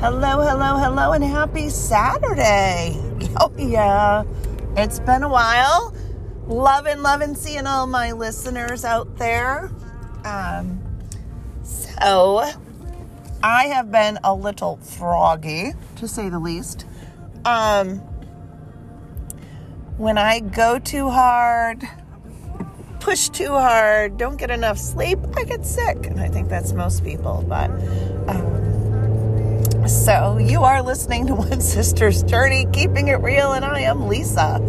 Hello, hello, hello, and happy Saturday. Oh, yeah. It's been a while. Loving, loving seeing all my listeners out there. Um, so, I have been a little froggy, to say the least. Um, when I go too hard, push too hard, don't get enough sleep, I get sick. And I think that's most people. But um, so, you are listening to One Sister's Journey, keeping it real, and I am Lisa.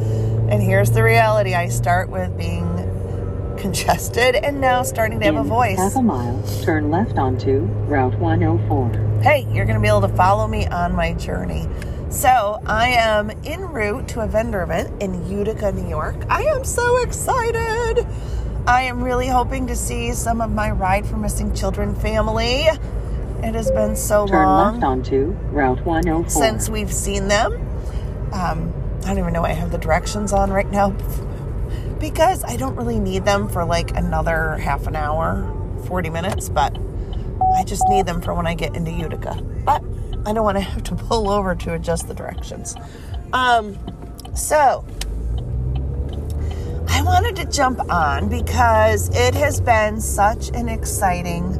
And here's the reality I start with being congested and now starting to have a voice. Half a mile, turn left onto Route 104. hey, you're going to be able to follow me on my journey. So, I am en route to a vendor event in Utica, New York. I am so excited. I am really hoping to see some of my Ride for Missing Children family. It has been so Turn long left onto Route 104. since we've seen them. Um, I don't even know why I have the directions on right now because I don't really need them for like another half an hour, 40 minutes, but I just need them for when I get into Utica. But I don't want to have to pull over to adjust the directions. Um, so I wanted to jump on because it has been such an exciting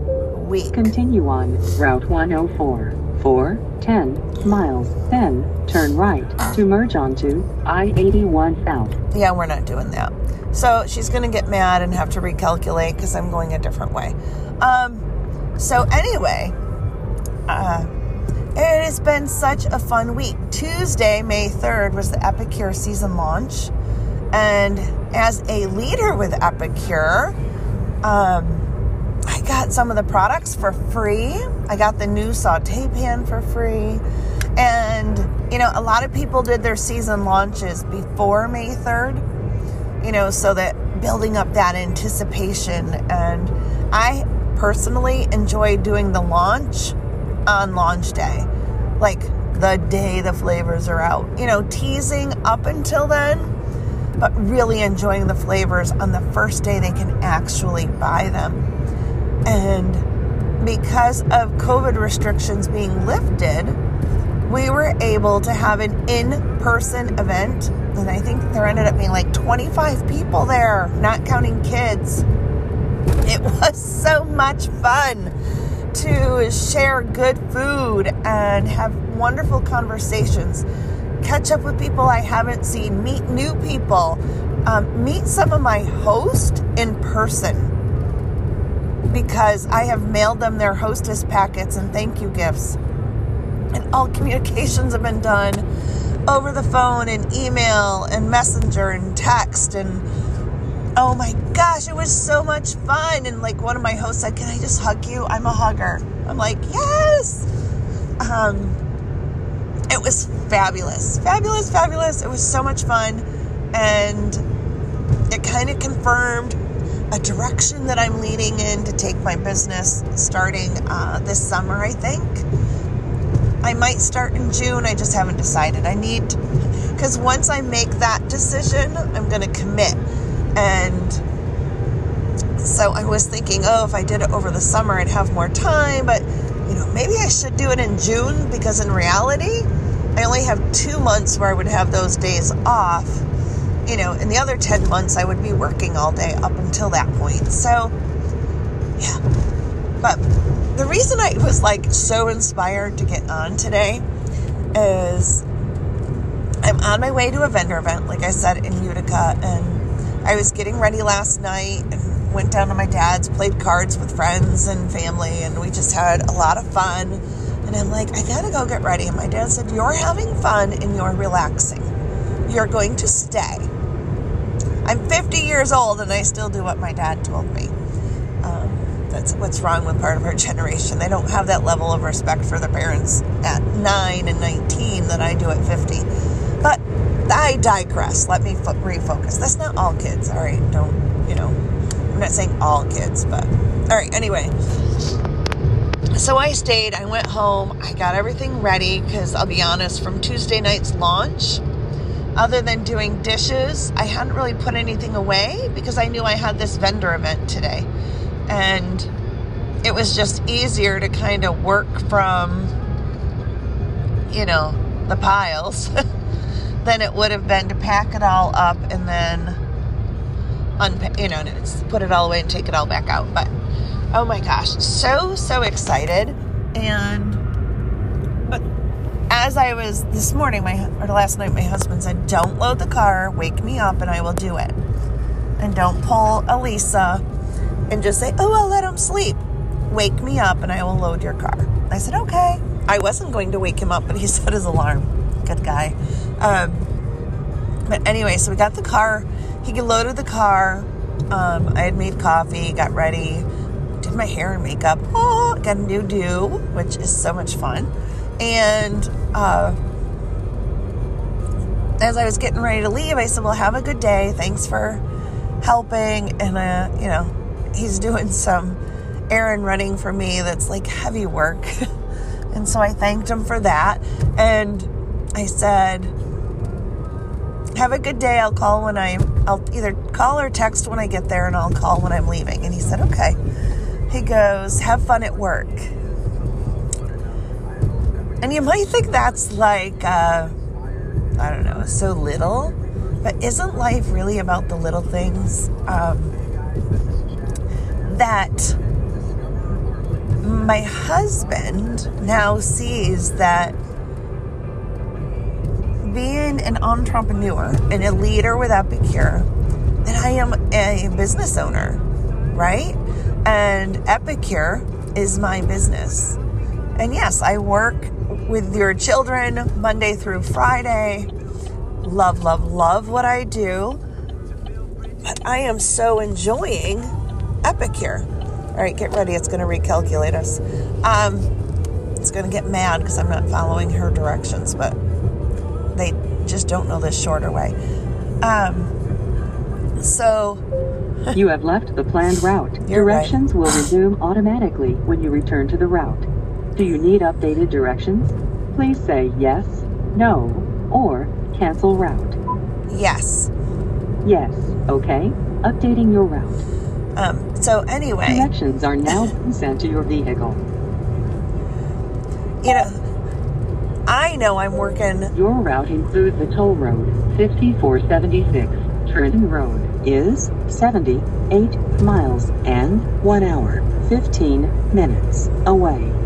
week. Continue on Route 104 for 10 miles. Then turn right to merge onto I 81 South. yeah, we're not doing that. So she's going to get mad and have to recalculate because I'm going a different way. Um, so, anyway, uh, it has been such a fun week. Tuesday, May 3rd, was the Epicure season launch. And as a leader with Epicure, um, got some of the products for free. I got the new saute pan for free. And, you know, a lot of people did their season launches before May 3rd, you know, so that building up that anticipation. And I personally enjoy doing the launch on launch day, like the day the flavors are out, you know, teasing up until then but really enjoying the flavors on the first day they can actually buy them. And because of COVID restrictions being lifted, we were able to have an in person event. And I think there ended up being like 25 people there, not counting kids. It was so much fun to share good food and have wonderful conversations catch up with people I haven't seen, meet new people, um, meet some of my hosts in person because I have mailed them their hostess packets and thank you gifts. And all communications have been done over the phone and email and messenger and text and oh my gosh, it was so much fun. And like one of my hosts said, Can I just hug you? I'm a hugger. I'm like, Yes. Um, it was fabulous, fabulous, fabulous. It was so much fun, and it kind of confirmed a direction that I'm leaning in to take my business starting uh, this summer. I think I might start in June. I just haven't decided. I need because once I make that decision, I'm going to commit, and so I was thinking, oh, if I did it over the summer, I'd have more time, but you know, maybe I should do it in June because in reality, I only have two months where I would have those days off. You know, in the other 10 months, I would be working all day up until that point. So, yeah. But the reason I was like so inspired to get on today is I'm on my way to a vendor event, like I said, in Utica, and I was getting ready last night and went down to my dad's, played cards with friends and family, and we just had a lot of fun. And I'm like, I gotta go get ready. And my dad said, You're having fun and you're relaxing. You're going to stay. I'm 50 years old and I still do what my dad told me. Um, that's what's wrong with part of our generation. They don't have that level of respect for their parents at 9 and 19 that I do at 50. But I digress. Let me fo- refocus. That's not all kids, all right? Don't, you know, I'm not saying all kids, but all right, anyway. So I stayed, I went home, I got everything ready because I'll be honest, from Tuesday night's launch, other than doing dishes, I hadn't really put anything away because I knew I had this vendor event today. And it was just easier to kind of work from you know, the piles than it would have been to pack it all up and then unpack, you know, put it all away and take it all back out. But oh my gosh, so so excited and as I was this morning, my or last night, my husband said, "Don't load the car. Wake me up, and I will do it. And don't pull Elisa and just say, "Oh, I'll let him sleep." Wake me up, and I will load your car. I said, "Okay." I wasn't going to wake him up, but he set his alarm. Good guy. Um, but anyway, so we got the car. He loaded the car. Um, I had made coffee, got ready, did my hair and makeup. Oh, got a new do, which is so much fun. And uh, as I was getting ready to leave, I said, Well, have a good day. Thanks for helping. And, uh, you know, he's doing some errand running for me that's like heavy work. and so I thanked him for that. And I said, Have a good day. I'll call when I'm, I'll either call or text when I get there, and I'll call when I'm leaving. And he said, Okay. He goes, Have fun at work. And you might think that's like, uh, I don't know, so little. But isn't life really about the little things? Um, that my husband now sees that being an entrepreneur and a leader with Epicure, that I am a business owner, right? And Epicure is my business. And yes, I work with your children Monday through Friday. Love, love, love what I do. But I am so enjoying Epicure. All right, get ready. It's going to recalculate us. Um, it's going to get mad because I'm not following her directions, but they just don't know this shorter way. Um, so. you have left the planned route. Directions right. will resume automatically when you return to the route. Do you need updated directions? Please say yes, no, or cancel route. Yes. Yes, okay. Updating your route. Um, so anyway. Directions are now sent to your vehicle. You know, I know I'm working. Your route includes the toll road 5476. Trenton Road is 78 miles and 1 hour 15 minutes away.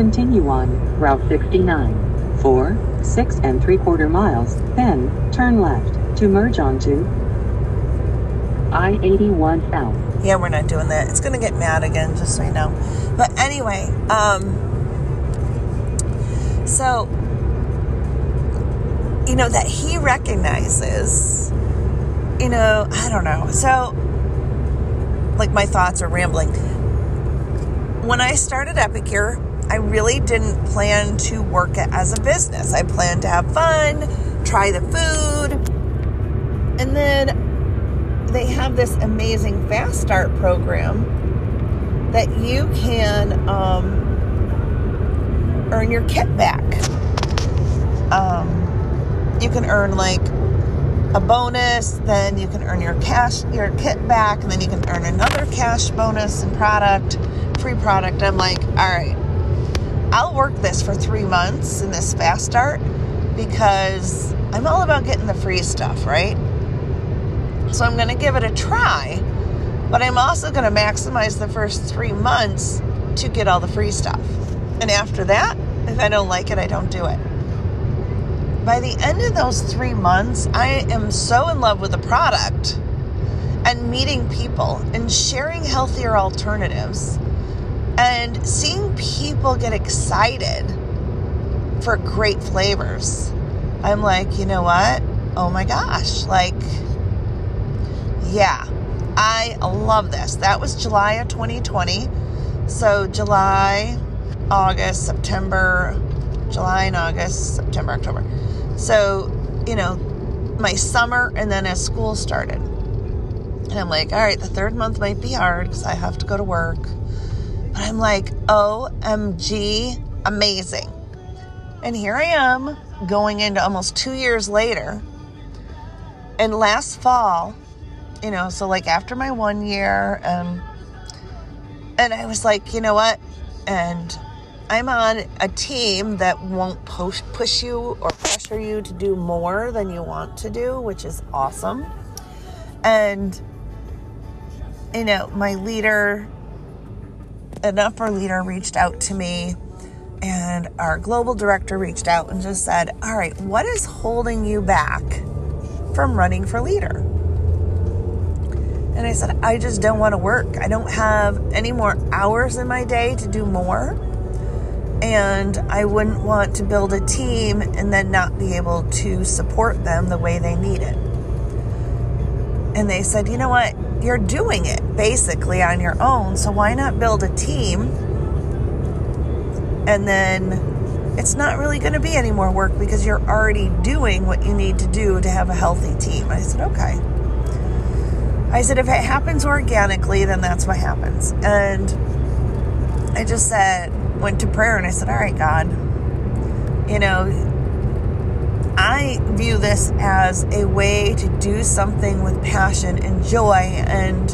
Continue on Route 69 for 6 and 3 quarter miles, then turn left to merge onto I 81 South. Yeah, we're not doing that. It's going to get mad again, just so you know. But anyway, um, so, you know, that he recognizes, you know, I don't know. So, like, my thoughts are rambling. When I started Epicure, I really didn't plan to work it as a business. I planned to have fun, try the food, and then they have this amazing fast start program that you can um, earn your kit back. Um, you can earn like a bonus, then you can earn your cash, your kit back, and then you can earn another cash bonus and product, free product. I'm like, all right, I'll work this for three months in this fast start because I'm all about getting the free stuff, right? So I'm going to give it a try, but I'm also going to maximize the first three months to get all the free stuff. And after that, if I don't like it, I don't do it. By the end of those three months, I am so in love with the product and meeting people and sharing healthier alternatives and seeing people get excited for great flavors. I'm like, you know what? Oh my gosh, like, yeah, I love this. That was July of 2020. So, July, August, September, July and August, September, October. So, you know, my summer and then as school started. And I'm like, all right, the third month might be hard because I have to go to work. I'm like, OMG, amazing. And here I am going into almost two years later. And last fall, you know, so like after my one year, um, and I was like, you know what? And I'm on a team that won't push push you or pressure you to do more than you want to do, which is awesome. And you know, my leader, an upper leader, reached out to me, and our global director reached out and just said, "All right, what is holding you back from running for leader?" And I said, I just don't want to work. I don't have any more hours in my day to do more. And I wouldn't want to build a team and then not be able to support them the way they need it. And they said, you know what? You're doing it basically on your own. So why not build a team? And then it's not really going to be any more work because you're already doing what you need to do to have a healthy team. I said, okay. I said, if it happens organically, then that's what happens. And I just said, went to prayer and I said, all right, God, you know, I view this as a way to do something with passion and joy and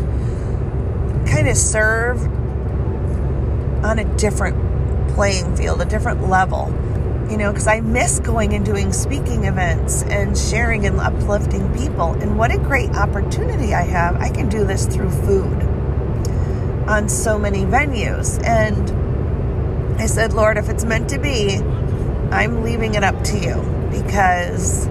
kind of serve on a different playing field, a different level you know, because I miss going and doing speaking events and sharing and uplifting people. And what a great opportunity I have. I can do this through food on so many venues. And I said, Lord, if it's meant to be, I'm leaving it up to you because,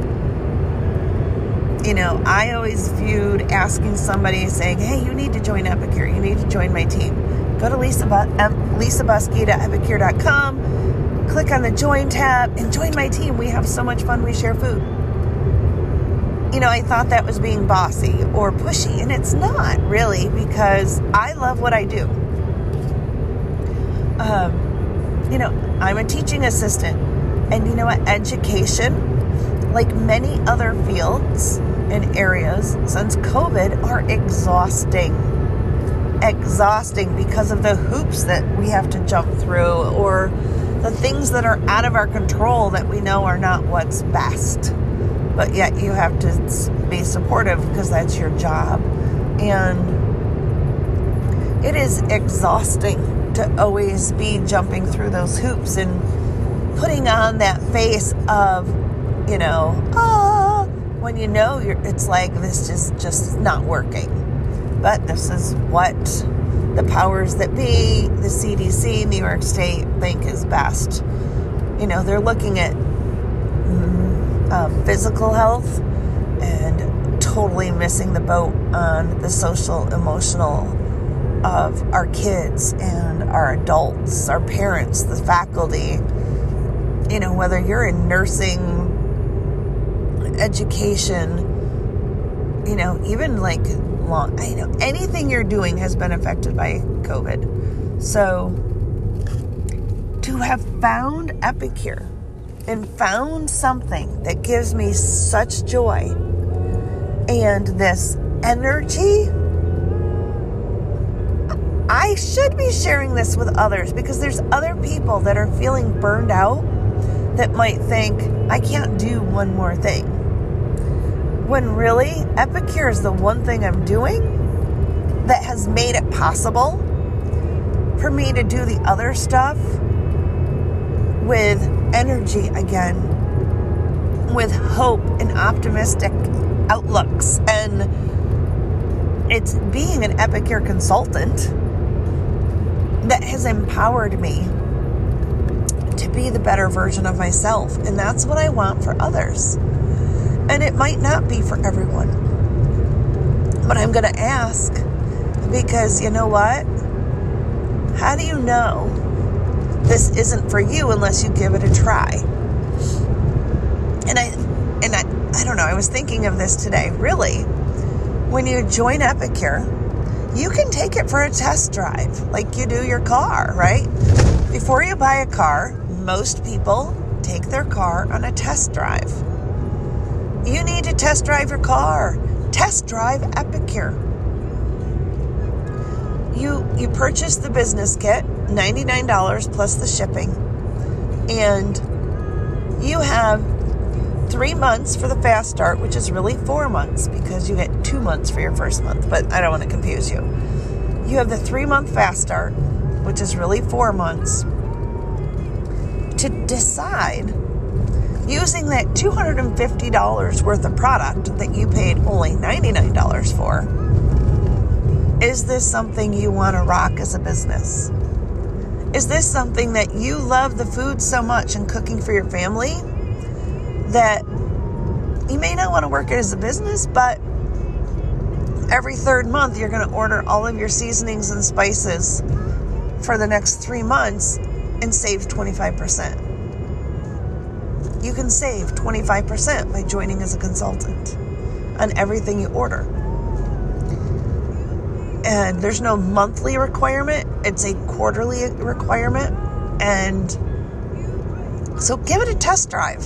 you know, I always viewed asking somebody saying, hey, you need to join Epicure, you need to join my team. Go to Lisa, Epicure.com click on the join tab and join my team. We have so much fun. We share food. You know, I thought that was being bossy or pushy, and it's not really because I love what I do. Um, you know, I'm a teaching assistant, and you know what? Education, like many other fields and areas since COVID, are exhausting. Exhausting because of the hoops that we have to jump through or the things that are out of our control that we know are not what's best. But yet you have to be supportive because that's your job. And it is exhausting to always be jumping through those hoops and putting on that face of, you know, ah, when you know you're, it's like this just just not working. But this is what the powers that be, the CDC, New York State think is best. You know, they're looking at mm, uh, physical health and totally missing the boat on the social, emotional of our kids and our adults, our parents, the faculty. You know, whether you're in nursing, education, you know, even like long. I know anything you're doing has been affected by COVID. So to have found Epicure and found something that gives me such joy and this energy. I should be sharing this with others because there's other people that are feeling burned out that might think, I can't do one more thing. When really, Epicure is the one thing I'm doing that has made it possible for me to do the other stuff with energy again, with hope and optimistic outlooks. And it's being an Epicure consultant that has empowered me be the better version of myself. And that's what I want for others. And it might not be for everyone. But I'm going to ask because you know what? How do you know this isn't for you unless you give it a try? And I and I I don't know, I was thinking of this today. Really, when you join Epicure, you can take it for a test drive like you do your car, right? Before you buy a car, most people take their car on a test drive. You need to test drive your car. Test drive Epicure. You you purchase the business kit, $99 plus the shipping. And you have 3 months for the fast start, which is really 4 months because you get 2 months for your first month, but I don't want to confuse you. You have the 3 month fast start, which is really 4 months. To decide using that $250 worth of product that you paid only $99 for. Is this something you want to rock as a business? Is this something that you love the food so much and cooking for your family that you may not want to work it as a business, but every third month you're going to order all of your seasonings and spices for the next three months and save 25%. You can save 25% by joining as a consultant on everything you order. And there's no monthly requirement, it's a quarterly requirement. And so give it a test drive.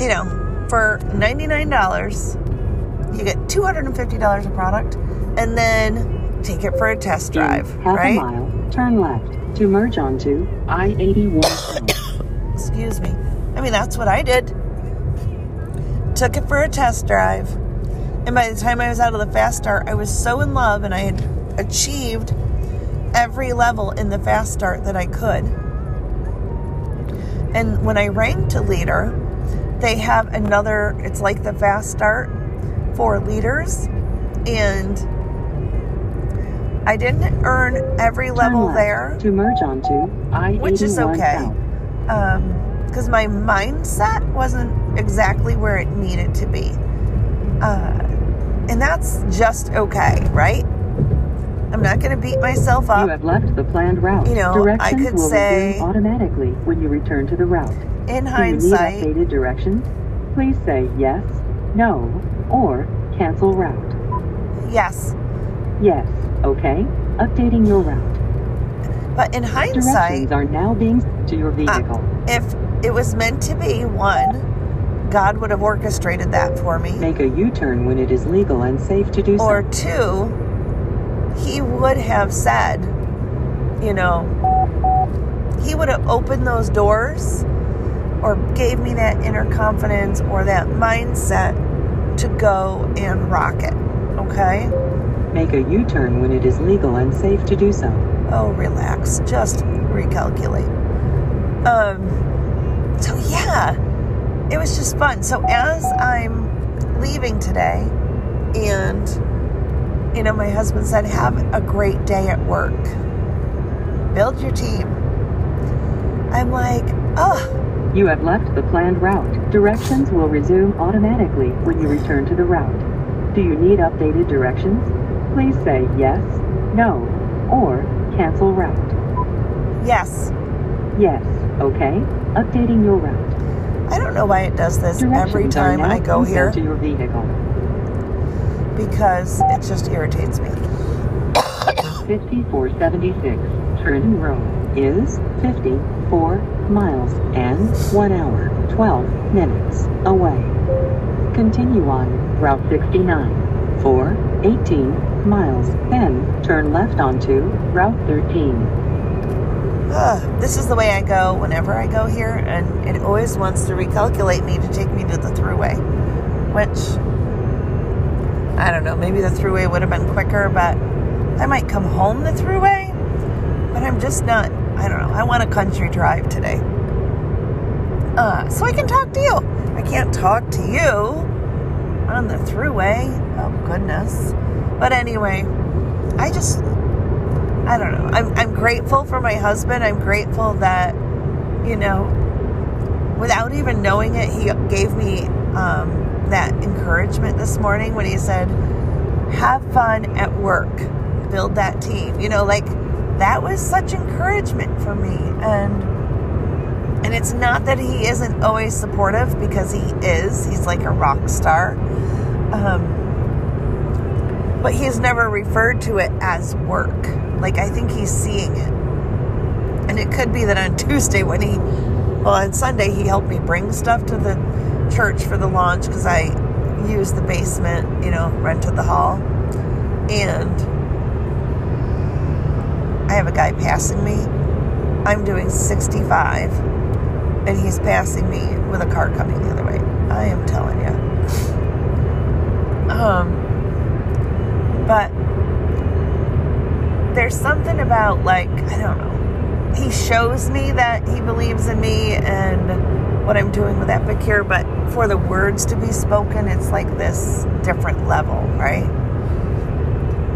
You know, for $99, you get $250 of product and then take it for a test drive, In half right? a mile, turn left to merge onto I-81 excuse me. I mean, that's what I did. Took it for a test drive. And by the time I was out of the fast start, I was so in love and I had achieved every level in the fast start that I could. And when I ranked to leader, they have another, it's like the fast start for leaders. And I didn't earn every level there to merge onto I-81 Which is okay. Because my mindset wasn't exactly where it needed to be. Uh, and that's just okay, right? I'm not going to beat myself up. You have left the planned route. You know, I could will say- automatically when you return to the route. In Do you need updated directions? Please say yes, no, or cancel route. yes. Yes, okay. Updating your route. But in hindsight, Directions are now being to your ah, vehicle. if it was meant to be, one, God would have orchestrated that for me. Make a U-turn when it is legal and safe to do so Or two, he would have said, you know, he would have opened those doors or gave me that inner confidence or that mindset to go and rock it. Okay? Make a U-turn when it is legal and safe to do so. Oh, relax. Just recalculate. Um, so yeah, it was just fun. So as I'm leaving today, and you know, my husband said, "Have a great day at work. Build your team." I'm like, oh, You have left the planned route. Directions will resume automatically when you return to the route. Do you need updated directions? Please say yes, no, or cancel route. yes. Yes, okay. Updating your route. I don't know why it does this every Directions are time I go here to your vehicle. because it just irritates me. 5476 Trenton Road is 54 miles and 1 hour 12 minutes away. Continue on Route 69 for 18 miles, then turn left onto Route 13. Ugh, this is the way I go whenever I go here, and it always wants to recalculate me to take me to the throughway. Which, I don't know, maybe the throughway would have been quicker, but I might come home the throughway. But I'm just not, I don't know, I want a country drive today. Uh, so I can talk to you. I can't talk to you on the throughway. Oh, goodness. But anyway, I just, I don't know. I'm, I'm grateful for my husband. I'm grateful that, you know, without even knowing it, he gave me um, that encouragement this morning when he said, have fun at work, build that team. You know, like that was such encouragement for me. And, and it's not that he isn't always supportive because he is. He's like a rock star. Um, but he's never referred to it as work. Like I think he's seeing it. And it could be that on Tuesday when he, well, on Sunday he helped me bring stuff to the church for the launch because I used the basement, you know, rented the hall. And I have a guy passing me. I'm doing 65 and he's passing me with a car coming the other way. I am telling you. Um, but there's something about like I don't know. he shows me that he believes in me and what I'm doing with Epicure, but for the words to be spoken, it's like this different level, right?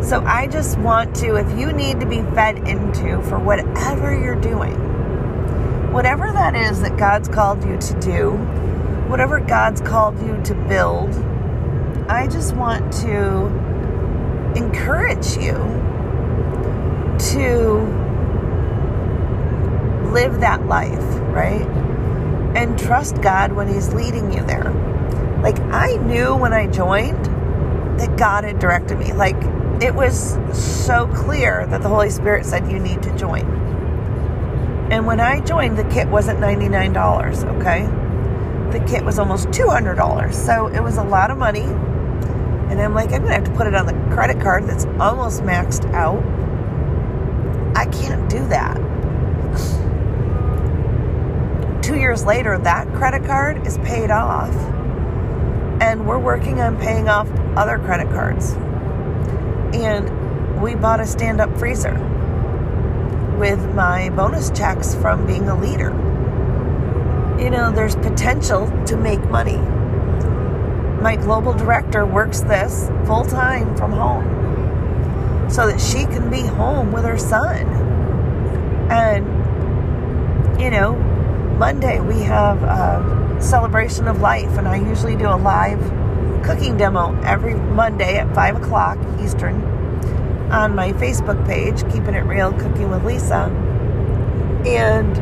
So I just want to, if you need to be fed into for whatever you're doing, whatever that is that God's called you to do, whatever God's called you to build, I just want to encourage you to live that life, right? And trust God when He's leading you there. Like, I knew when I joined that God had directed me. Like, it was so clear that the Holy Spirit said, You need to join. And when I joined, the kit wasn't $99, okay? The kit was almost $200. So it was a lot of money. And I'm like, I'm going to have to put it on the credit card that's almost maxed out. I can't do that. Two years later, that credit card is paid off. And we're working on paying off other credit cards. And we bought a stand up freezer with my bonus checks from being a leader. You know, there's potential to make money. My global director works this full time from home so that she can be home with her son. And, you know, Monday we have a celebration of life, and I usually do a live cooking demo every Monday at 5 o'clock Eastern on my Facebook page, Keeping It Real Cooking with Lisa. And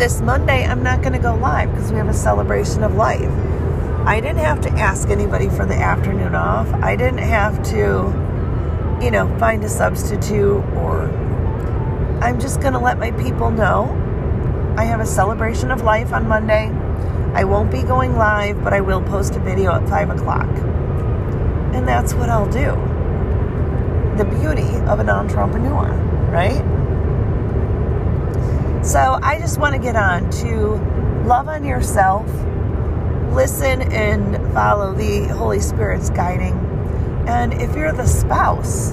this Monday, I'm not going to go live because we have a celebration of life. I didn't have to ask anybody for the afternoon off. I didn't have to, you know, find a substitute or I'm just going to let my people know I have a celebration of life on Monday. I won't be going live, but I will post a video at 5 o'clock. And that's what I'll do. The beauty of an entrepreneur, right? So I just want to get on to love on yourself, listen and follow the Holy Spirit's guiding. And if you're the spouse,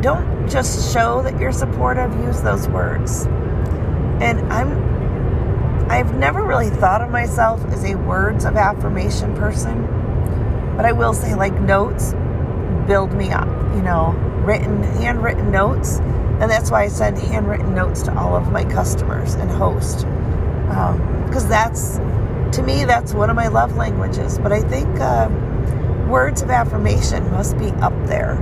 don't just show that you're supportive, use those words. And I'm I've never really thought of myself as a words of affirmation person, but I will say like notes build me up, you know, written handwritten notes, and that's why I send handwritten notes to all of my customers and host. Because um, that's to me that's one of my love languages. But I think uh, words of affirmation must be up there,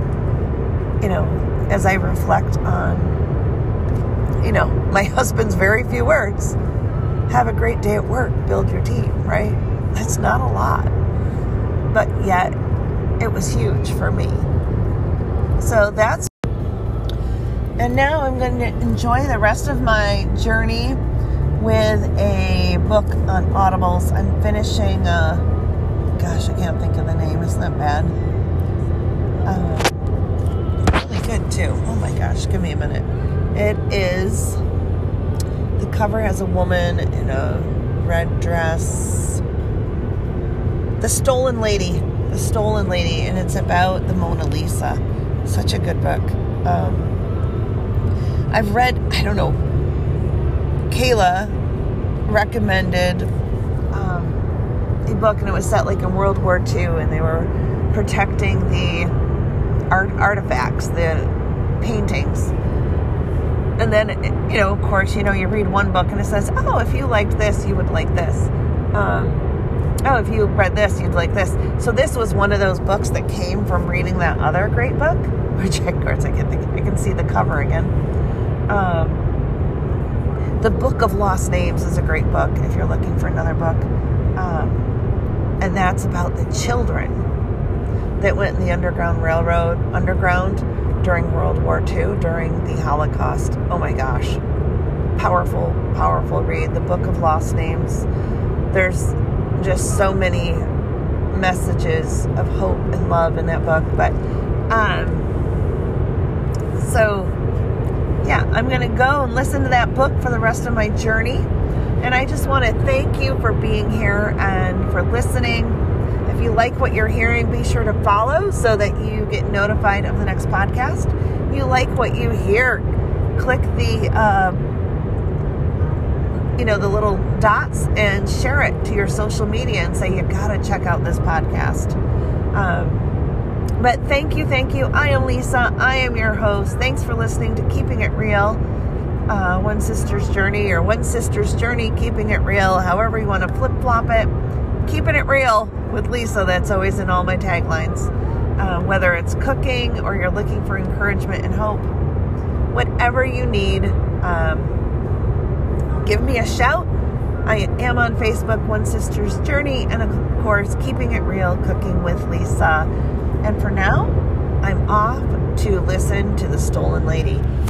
you know, as I reflect on, you know, my husband's very few words have a great day at work, build your team, right? That's not a lot. But yet, it was huge for me. So that's. And now I'm going to enjoy the rest of my journey with a book on Audibles. I'm finishing, uh, gosh, I can't think of the name. Isn't that bad. Um, really good, too. Oh my gosh, give me a minute. It is the cover has a woman in a red dress. The Stolen Lady. The Stolen Lady, and it's about the Mona Lisa. Such a good book. Um, I've read, I don't know, Kayla recommended a book, and it was set like in World War II, and they were protecting the art artifacts, the paintings. And then you know of course you know you read one book and it says oh if you liked this you would like this. Um, oh if you read this you'd like this. So this was one of those books that came from reading that other great book which of course i can think i can see the cover again. Um, the book of lost names is a great book if you're looking for another book. Um, and that's about the children that went in the underground railroad underground during World War II, during the Holocaust. Oh my gosh. Powerful, powerful read. The Book of Lost Names. There's just so many messages of hope and love in that book. But, um, so yeah, I'm to go and listen to that book for the rest of my journey. And I just want to thank you for being here and for listening if you like what you're hearing, be sure to follow so that you get notified of the next podcast. If you like what you hear, click the um, you know the little dots and share it to your social media and say you gotta check out this podcast. Um, but thank you, thank you. I am Lisa. I am your host. Thanks for listening to Keeping It Real, uh, One Sister's Journey, or One Sister's Journey, Keeping It Real, however you want to flip flop it. Keeping It Real with Lisa, that's always in all my taglines. Uh, whether it's cooking or you're looking for encouragement and hope, whatever you need, um, give me a shout. I am on Facebook, One Sister's Journey, and of course, Keeping It Real, Cooking with Lisa. And for now, I'm off to listen to The Stolen Lady.